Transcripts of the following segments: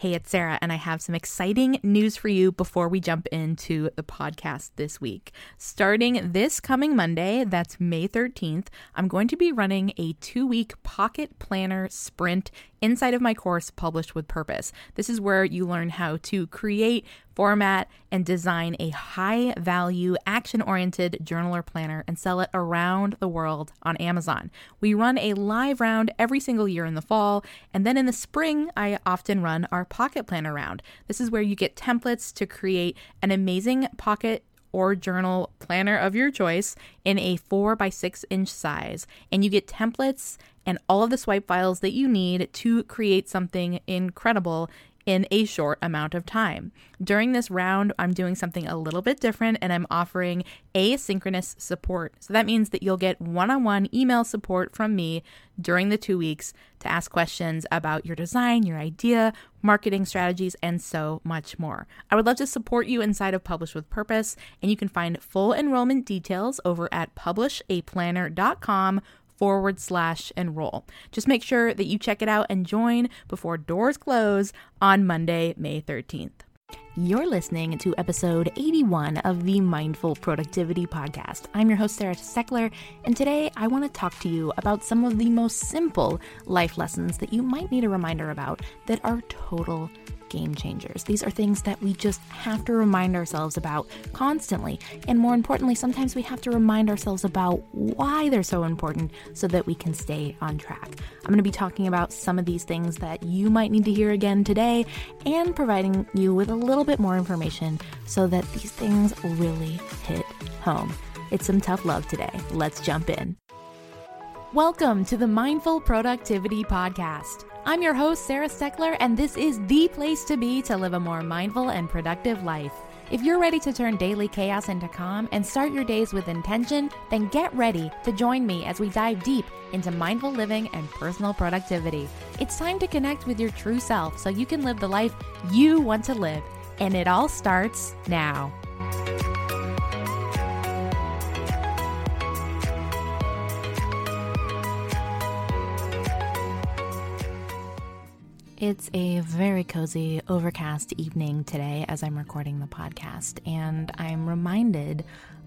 Hey, it's Sarah, and I have some exciting news for you before we jump into the podcast this week. Starting this coming Monday, that's May 13th, I'm going to be running a two week pocket planner sprint inside of my course, Published with Purpose. This is where you learn how to create, format, and design a high value, action oriented journal or planner and sell it around the world on Amazon. We run a live round every single year in the fall, and then in the spring, I often run our pocket planner round. This is where you get templates to create an amazing pocket or journal planner of your choice in a 4 by 6 inch size. And you get templates and all of the swipe files that you need to create something incredible in a short amount of time. During this round, I'm doing something a little bit different and I'm offering asynchronous support. So that means that you'll get one on one email support from me during the two weeks to ask questions about your design, your idea, marketing strategies, and so much more. I would love to support you inside of Publish with Purpose, and you can find full enrollment details over at publishaplanner.com forward slash enroll. Just make sure that you check it out and join before doors close on Monday, May 13th. You're listening to episode 81 of the Mindful Productivity Podcast. I'm your host, Sarah Steckler, and today I want to talk to you about some of the most simple life lessons that you might need a reminder about that are total game changers. These are things that we just have to remind ourselves about constantly. And more importantly, sometimes we have to remind ourselves about why they're so important so that we can stay on track. I'm going to be talking about some of these things that you might need to hear again today and providing you with a little bit more information so that these things really hit home. It's some tough love today. Let's jump in. Welcome to the Mindful Productivity Podcast. I'm your host, Sarah Steckler, and this is the place to be to live a more mindful and productive life. If you're ready to turn daily chaos into calm and start your days with intention, then get ready to join me as we dive deep into mindful living and personal productivity. It's time to connect with your true self so you can live the life you want to live, and it all starts now. It's a very cozy, overcast evening today as I'm recording the podcast, and I'm reminded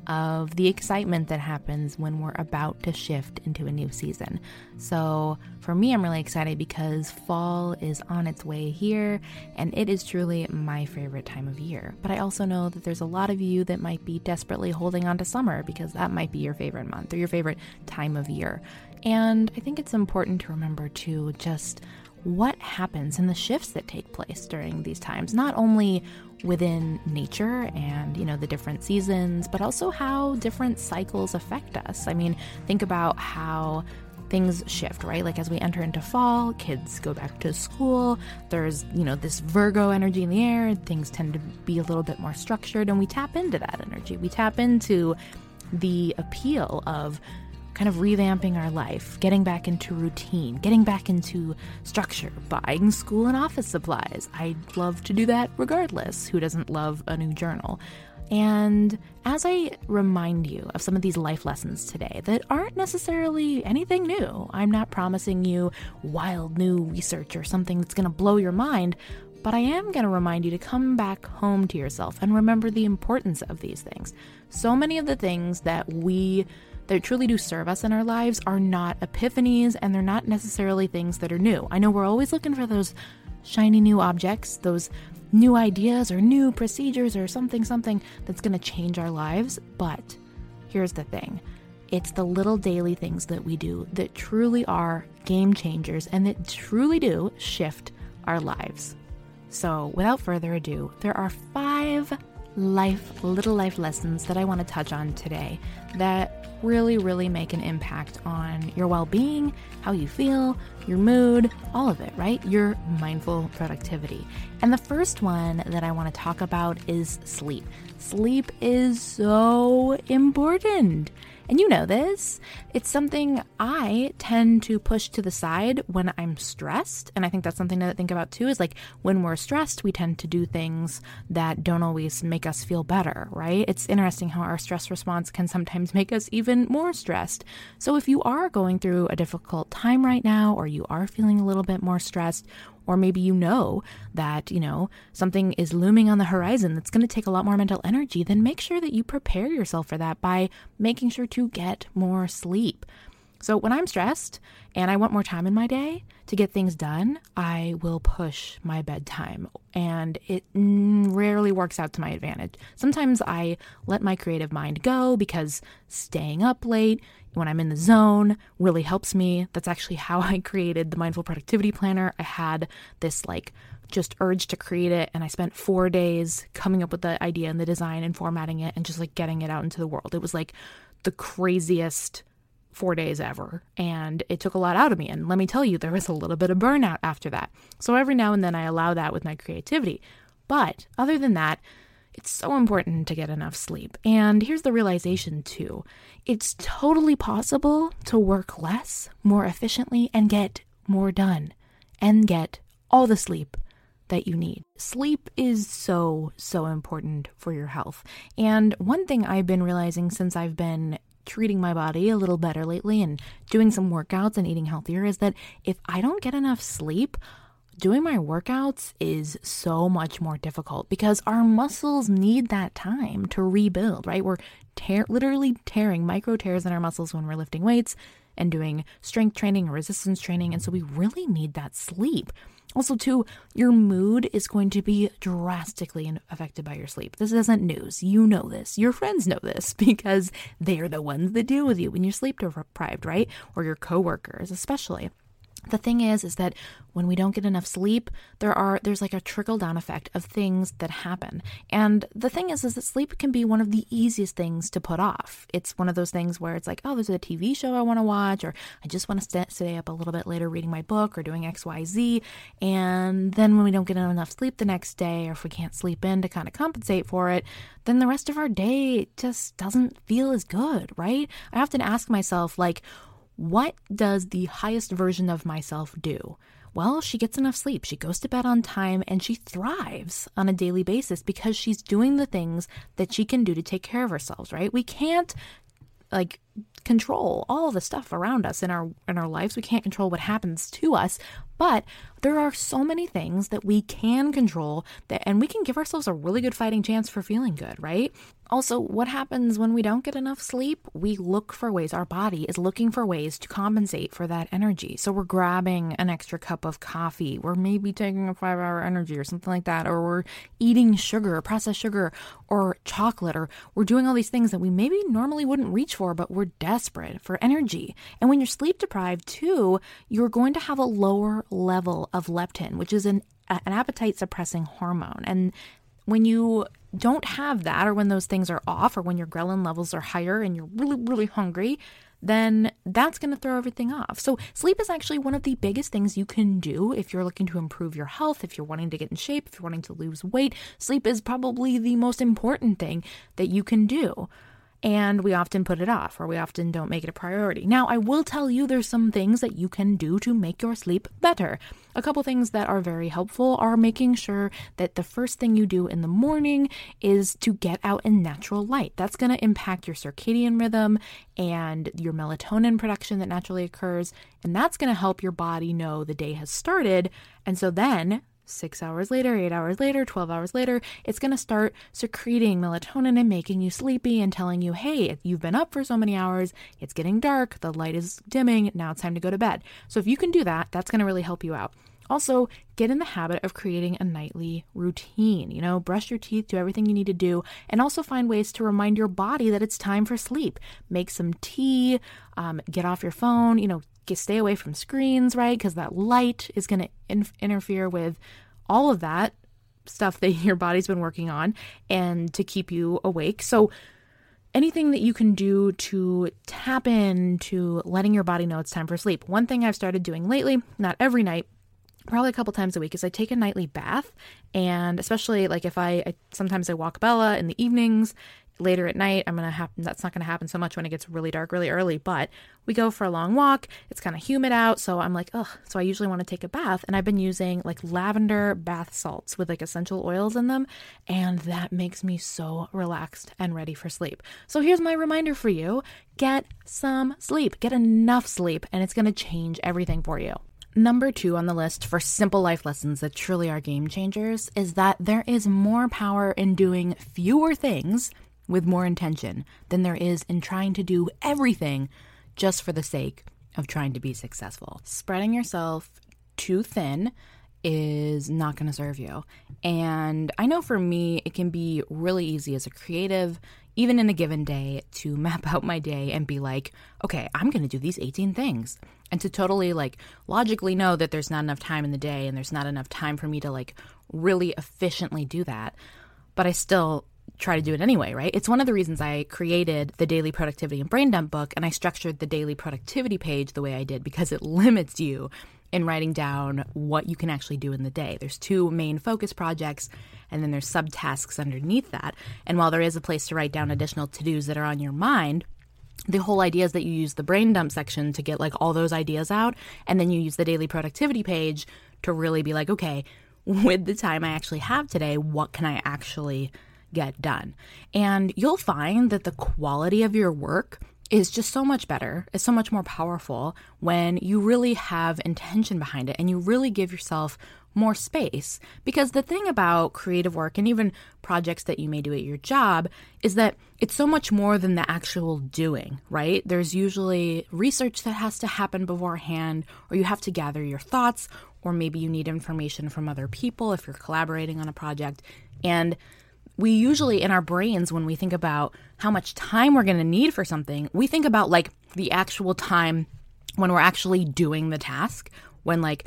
of the excitement that happens when we're about to shift into a new season. So, for me, I'm really excited because fall is on its way here, and it is truly my favorite time of year. But I also know that there's a lot of you that might be desperately holding on to summer because that might be your favorite month or your favorite time of year. And I think it's important to remember to just what happens and the shifts that take place during these times, not only within nature and, you know, the different seasons, but also how different cycles affect us. I mean, think about how things shift, right? Like as we enter into fall, kids go back to school, there's, you know, this Virgo energy in the air, things tend to be a little bit more structured, and we tap into that energy. We tap into the appeal of kind of revamping our life, getting back into routine, getting back into structure, buying school and office supplies. I'd love to do that regardless. Who doesn't love a new journal? And as I remind you of some of these life lessons today that aren't necessarily anything new, I'm not promising you wild new research or something that's going to blow your mind, but I am going to remind you to come back home to yourself and remember the importance of these things. So many of the things that we that truly do serve us in our lives are not epiphanies and they're not necessarily things that are new. I know we're always looking for those shiny new objects, those new ideas or new procedures or something, something that's going to change our lives. But here's the thing it's the little daily things that we do that truly are game changers and that truly do shift our lives. So, without further ado, there are five life, little life lessons that I want to touch on today that really, really make an impact on your well being, how you feel, your mood, all of it, right? Your mindful productivity. And the first one that I want to talk about is sleep. Sleep is so important. And you know this. It's something I tend to push to the side when I'm stressed. And I think that's something to think about too is like when we're stressed, we tend to do things that don't always make us feel better, right? It's interesting how our stress response can sometimes make us even more stressed. So if you are going through a difficult time right now, or you are feeling a little bit more stressed, or maybe you know that, you know, something is looming on the horizon that's going to take a lot more mental energy, then make sure that you prepare yourself for that by making sure to get more sleep. So when I'm stressed and I want more time in my day to get things done, I will push my bedtime. And it rarely works out to my advantage. Sometimes I let my creative mind go because staying up late when I'm in the zone really helps me. That's actually how I created the Mindful Productivity Planner. I had this like just urge to create it and I spent 4 days coming up with the idea and the design and formatting it and just like getting it out into the world. It was like the craziest four days ever. And it took a lot out of me. And let me tell you, there was a little bit of burnout after that. So every now and then I allow that with my creativity. But other than that, it's so important to get enough sleep. And here's the realization too it's totally possible to work less, more efficiently, and get more done and get all the sleep that you need. Sleep is so, so important for your health. And one thing I've been realizing since I've been treating my body a little better lately and doing some workouts and eating healthier is that if I don't get enough sleep, doing my workouts is so much more difficult because our muscles need that time to rebuild, right? We're tear- literally tearing micro tears in our muscles when we're lifting weights and doing strength training or resistance training. And so we really need that sleep. Also, too, your mood is going to be drastically affected by your sleep. This isn't news. You know this. Your friends know this because they're the ones that deal with you when you're sleep deprived, right? Or your coworkers, especially the thing is is that when we don't get enough sleep there are there's like a trickle down effect of things that happen. And the thing is is that sleep can be one of the easiest things to put off. It's one of those things where it's like oh there's a tv show i want to watch or i just want to stay up a little bit later reading my book or doing xyz and then when we don't get enough sleep the next day or if we can't sleep in to kind of compensate for it then the rest of our day just doesn't feel as good right? I often ask myself like what does the highest version of myself do? Well, she gets enough sleep, she goes to bed on time, and she thrives on a daily basis because she's doing the things that she can do to take care of herself, right? We can't like control all the stuff around us in our in our lives. We can't control what happens to us, but there are so many things that we can control that and we can give ourselves a really good fighting chance for feeling good, right? Also, what happens when we don't get enough sleep? We look for ways, our body is looking for ways to compensate for that energy. So we're grabbing an extra cup of coffee, we're maybe taking a five hour energy or something like that, or we're eating sugar, processed sugar, or chocolate, or we're doing all these things that we maybe normally wouldn't reach for, but we're desperate for energy. And when you're sleep deprived too, you're going to have a lower level of leptin, which is an an appetite suppressing hormone. And when you don't have that, or when those things are off, or when your ghrelin levels are higher and you're really, really hungry, then that's going to throw everything off. So, sleep is actually one of the biggest things you can do if you're looking to improve your health, if you're wanting to get in shape, if you're wanting to lose weight. Sleep is probably the most important thing that you can do and we often put it off or we often don't make it a priority. Now, I will tell you there's some things that you can do to make your sleep better. A couple things that are very helpful are making sure that the first thing you do in the morning is to get out in natural light. That's going to impact your circadian rhythm and your melatonin production that naturally occurs, and that's going to help your body know the day has started. And so then six hours later, eight hours later, 12 hours later, it's going to start secreting melatonin and making you sleepy and telling you, hey, you've been up for so many hours, it's getting dark, the light is dimming, now it's time to go to bed. So if you can do that, that's going to really help you out. Also, get in the habit of creating a nightly routine. You know, brush your teeth, do everything you need to do, and also find ways to remind your body that it's time for sleep. Make some tea, um, get off your phone, you know, stay away from screens, right? Because that light is going to in- interfere with all of that stuff that your body's been working on and to keep you awake. So, anything that you can do to tap into letting your body know it's time for sleep. One thing I've started doing lately, not every night, probably a couple times a week is I take a nightly bath and especially like if I, I, sometimes I walk Bella in the evenings later at night. I'm to happen that's not to happen so much when it gets really dark really early, but we go for a long walk. It's kind of humid out, so I'm like, "Ugh." So I usually want to take a bath, and I've been using like lavender bath salts with like essential oils in them, and that makes me so relaxed and ready for sleep. So here's my reminder for you. Get some sleep. Get enough sleep, and it's to change everything for you. Number two on the list for simple life lessons that truly are game changers is that there is more power in doing fewer things with more intention than there is in trying to do everything just for the sake of trying to be successful. Spreading yourself too thin is not going to serve you. And I know for me, it can be really easy as a creative, even in a given day, to map out my day and be like, okay, I'm going to do these 18 things. And to totally like logically know that there's not enough time in the day and there's not enough time for me to like really efficiently do that. But I still try to do it anyway, right? It's one of the reasons I created the daily productivity and brain dump book and I structured the daily productivity page the way I did because it limits you in writing down what you can actually do in the day. There's two main focus projects and then there's subtasks underneath that. And while there is a place to write down additional to-dos that are on your mind, the whole idea is that you use the brain dump section to get like all those ideas out and then you use the daily productivity page to really be like, okay, with the time I actually have today, what can I actually get done. And you'll find that the quality of your work is just so much better, is so much more powerful when you really have intention behind it and you really give yourself more space. Because the thing about creative work and even projects that you may do at your job is that it's so much more than the actual doing, right? There's usually research that has to happen beforehand, or you have to gather your thoughts, or maybe you need information from other people if you're collaborating on a project. And we usually in our brains when we think about how much time we're going to need for something we think about like the actual time when we're actually doing the task when like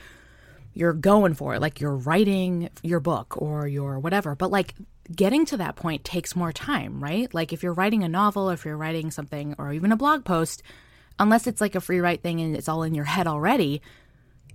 you're going for it like you're writing your book or your whatever. But like getting to that point takes more time right? Like if you're writing a novel if you're writing something or even a blog post unless it's like a free write thing and it's all in your head already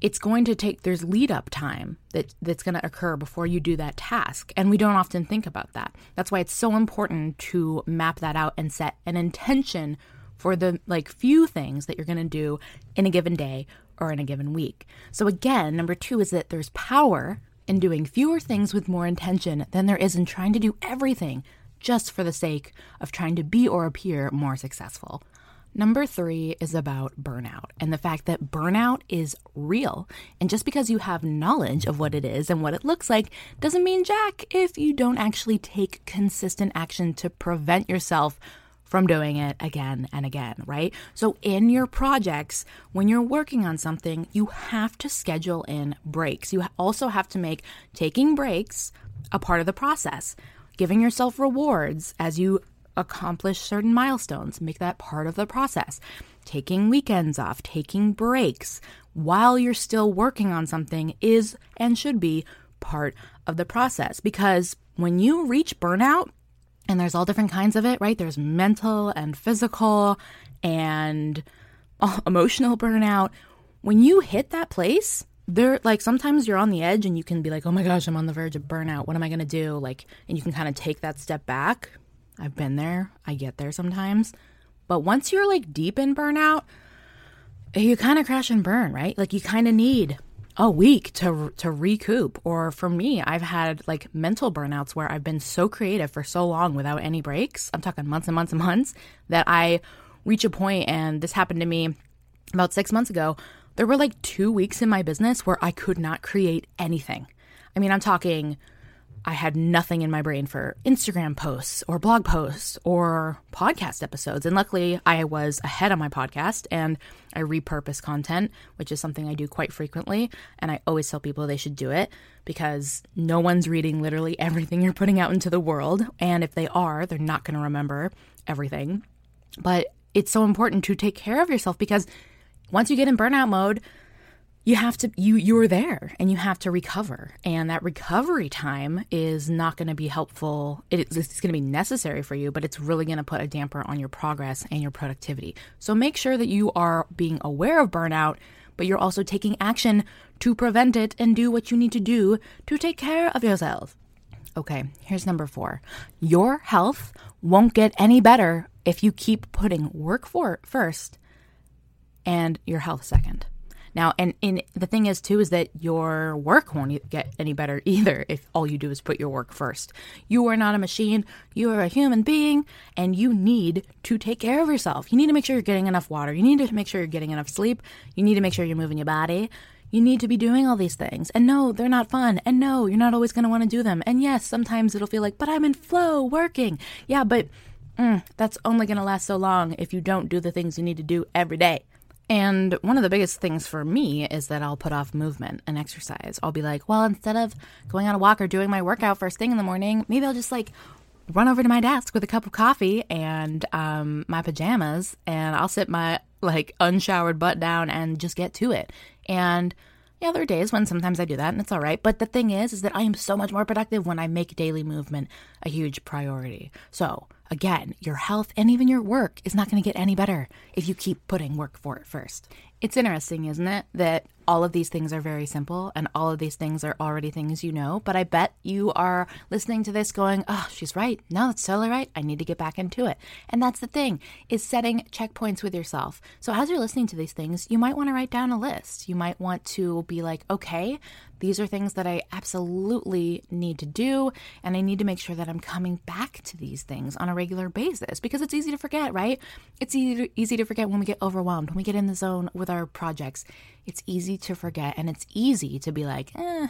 it's going to take there's lead up time that that's going to occur before you do that task and we don't often think about that. That's why it's so important to map that out and set an intention for the like few things that you're going to do in a given day or in a given week. So again number 2 is that there's power in doing fewer things with more intention than there is in trying to do everything just for the sake of trying to be or appear more successful Number three is about burnout and the fact that burnout is real. And just because you have knowledge of what it is and what it looks like doesn't mean jack if you don't actually take consistent action to prevent yourself from doing it again and again, right? So, in your projects, when you're working on something, you have to schedule in breaks. You also have to make taking breaks a part of the process giving yourself rewards as you accomplish certain milestones, make that part of the process. Taking weekends off, taking breaks while you're still working on something is and should be part of the process because when you reach burnout, and there's all different kinds of it, right? There's mental and physical and emotional burnout. When you hit that place, there like sometimes you're on the edge and you can be like, "Oh my gosh, I'm on the verge of burnout. What am I going to do?" Like and you can kind of take that step back I've been there. I get there sometimes. But once you're like deep in burnout, you kind of crash and burn, right? Like you kind of need a week to to recoup. Or for me, I've had like mental burnouts where I've been so creative for so long without any breaks. I'm talking months and months and months that I reach a point and this happened to me about 6 months ago. There were like 2 weeks in my business where I could not create anything. I mean, I'm talking I had nothing in my brain for Instagram posts or blog posts or podcast episodes. And luckily, I was ahead on my podcast and I repurpose content, which is something I do quite frequently. And I always tell people they should do it because no one's reading literally everything you're putting out into the world. And if they are, they're not going to remember everything. But it's so important to take care of yourself because once you get in burnout mode, you have to you you're there and you have to recover and that recovery time is not going to be helpful it, it's going to be necessary for you but it's really going to put a damper on your progress and your productivity so make sure that you are being aware of burnout but you're also taking action to prevent it and do what you need to do to take care of yourself Okay, here's number four. Your health won't get any better if you keep putting work for first and your health second. Now, and, the thing is, too, is that your work won't get any better either if all you do is put your work first. You are not a machine, you are a human being, and you need to take care of yourself. You need to make sure you're getting enough water, you need to make sure you're getting enough sleep, you need to make sure you're moving your body. You need to be doing all these things. And no, they're not fun. And no, you're not always going to want to do them. And yes, sometimes it'll feel like, but I'm in flow working. Yeah, but mm, that's only going to last so long if you don't do the things you need to do every day. And one of the biggest things for me is that I'll put off movement and exercise. I'll be like, well, instead of going on a walk or doing my workout first thing in the morning, maybe I'll just like run over to my desk with a cup of coffee and um, my pajamas, and I'll sit my like unshowered butt down and just get to it. And yeah, there are days when sometimes I do that and it's all right. But the thing is, is that I am so much more productive when I make daily movement a huge priority. So Again, your health and even your work is not going to get any better if you keep putting work for it first. It's interesting, isn't it, that all of these things are very simple and all of these things are already things you know, but I bet you are listening to this going, "Oh, she's right. No, that's totally right. I need to get back into it." And that's the thing, is setting checkpoints with yourself. So as you're listening to these things, you might want to write down a list. You might want to be like, "Okay, these are things that I absolutely need to do, and I need to make sure that I'm coming back to these things on a regular basis because it's easy to forget, right? It's easy to, easy to forget when we get overwhelmed, when we get in the zone with our projects. It's easy to forget, and it's easy to be like, eh,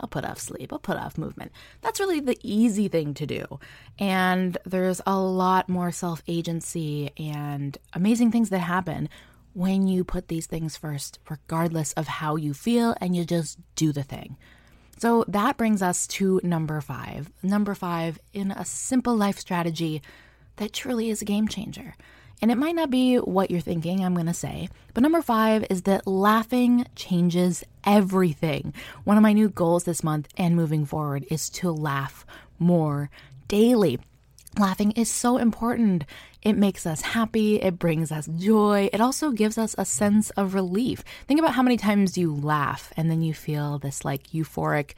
I'll put off sleep, I'll put off movement. That's really the easy thing to do. And there's a lot more self agency and amazing things that happen when you put these things first, regardless of how you feel, and you just do the thing. So that brings us to number five. Number five in a simple life strategy that truly is a game changer. And it might not be what you're thinking, I'm going to say, but number five is that laughing changes everything. One of my new goals this month and moving forward is to laugh more daily. Laughing is so important. It makes us happy, it brings us joy, it also gives us a sense of relief. Think about how many times you laugh and then you feel this like euphoric,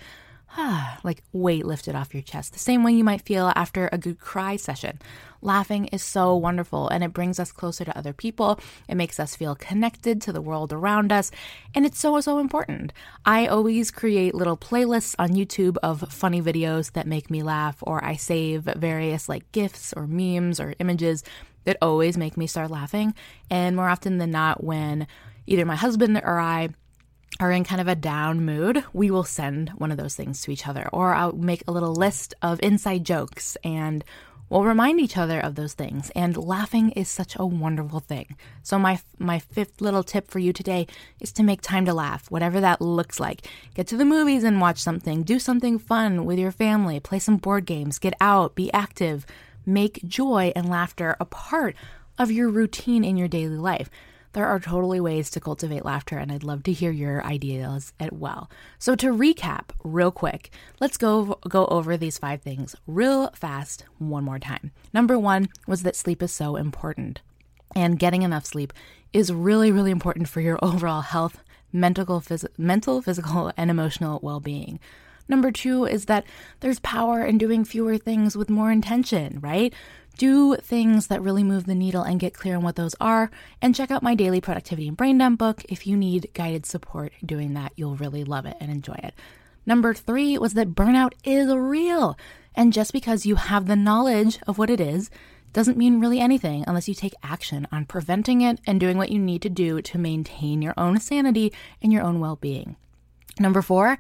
ah, like weight lifted off your chest. The same way you might feel after a good cry session. Laughing is so wonderful and it brings us closer to other people. It makes us feel connected to the world around us. And it's so, so important. I always create little playlists on YouTube of funny videos that make me laugh, or I save various like GIFs or memes or images that always make me start laughing. And more often than not, when either my husband or I are in kind of a down mood, we will send one of those things to each other, or I'll make a little list of inside jokes and we'll remind each other of those things. And laughing is such a wonderful thing. So my my fifth little tip for you today is to make time to laugh whatever that looks like. Get to the movies and watch something. Do something fun with your family. Play some board games. Get out. Be active. Make joy and laughter a part of your routine in your daily life there are totally ways to cultivate laughter, and I'd love to hear your ideas as well. So to recap, real quick, let's go go over these five things real fast one more time. Number one was that sleep is so important, and getting enough sleep is really really important for your overall health, mental, phys- mental, physical, and emotional well-being. Number two is that there's power in doing fewer things with more intention, right? do things that really move the needle and get clear on what those are. And check out my daily productivity and brain dump book. If you need guided support doing that, you'll really love it and enjoy it. Number three was that burnout is real. And just because you have the knowledge of what it is, doesn't mean really anything unless you take action on preventing it and doing what you need to do to maintain your own sanity and your own well being. Number four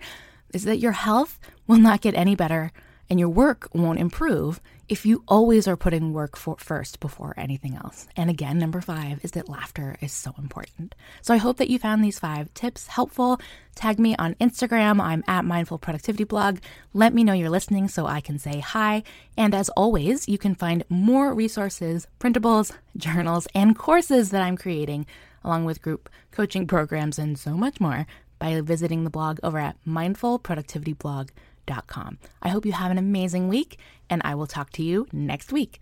is that your health will not get any better and your work won't improve if you always are putting work first before anything else. And again, number five is that laughter is so important. So I hope that you found these five tips helpful. Tag me on Instagram. I'm at Mindful Productivity Blog. Let me know you're listening so I can say hi. And as always, you can find more resources, printables, journals, and courses that I'm creating, along with group coaching programs and so much more by visiting the blog over at mindfulproductivityblog.com. I hope you have an amazing week, and I will talk to you next week.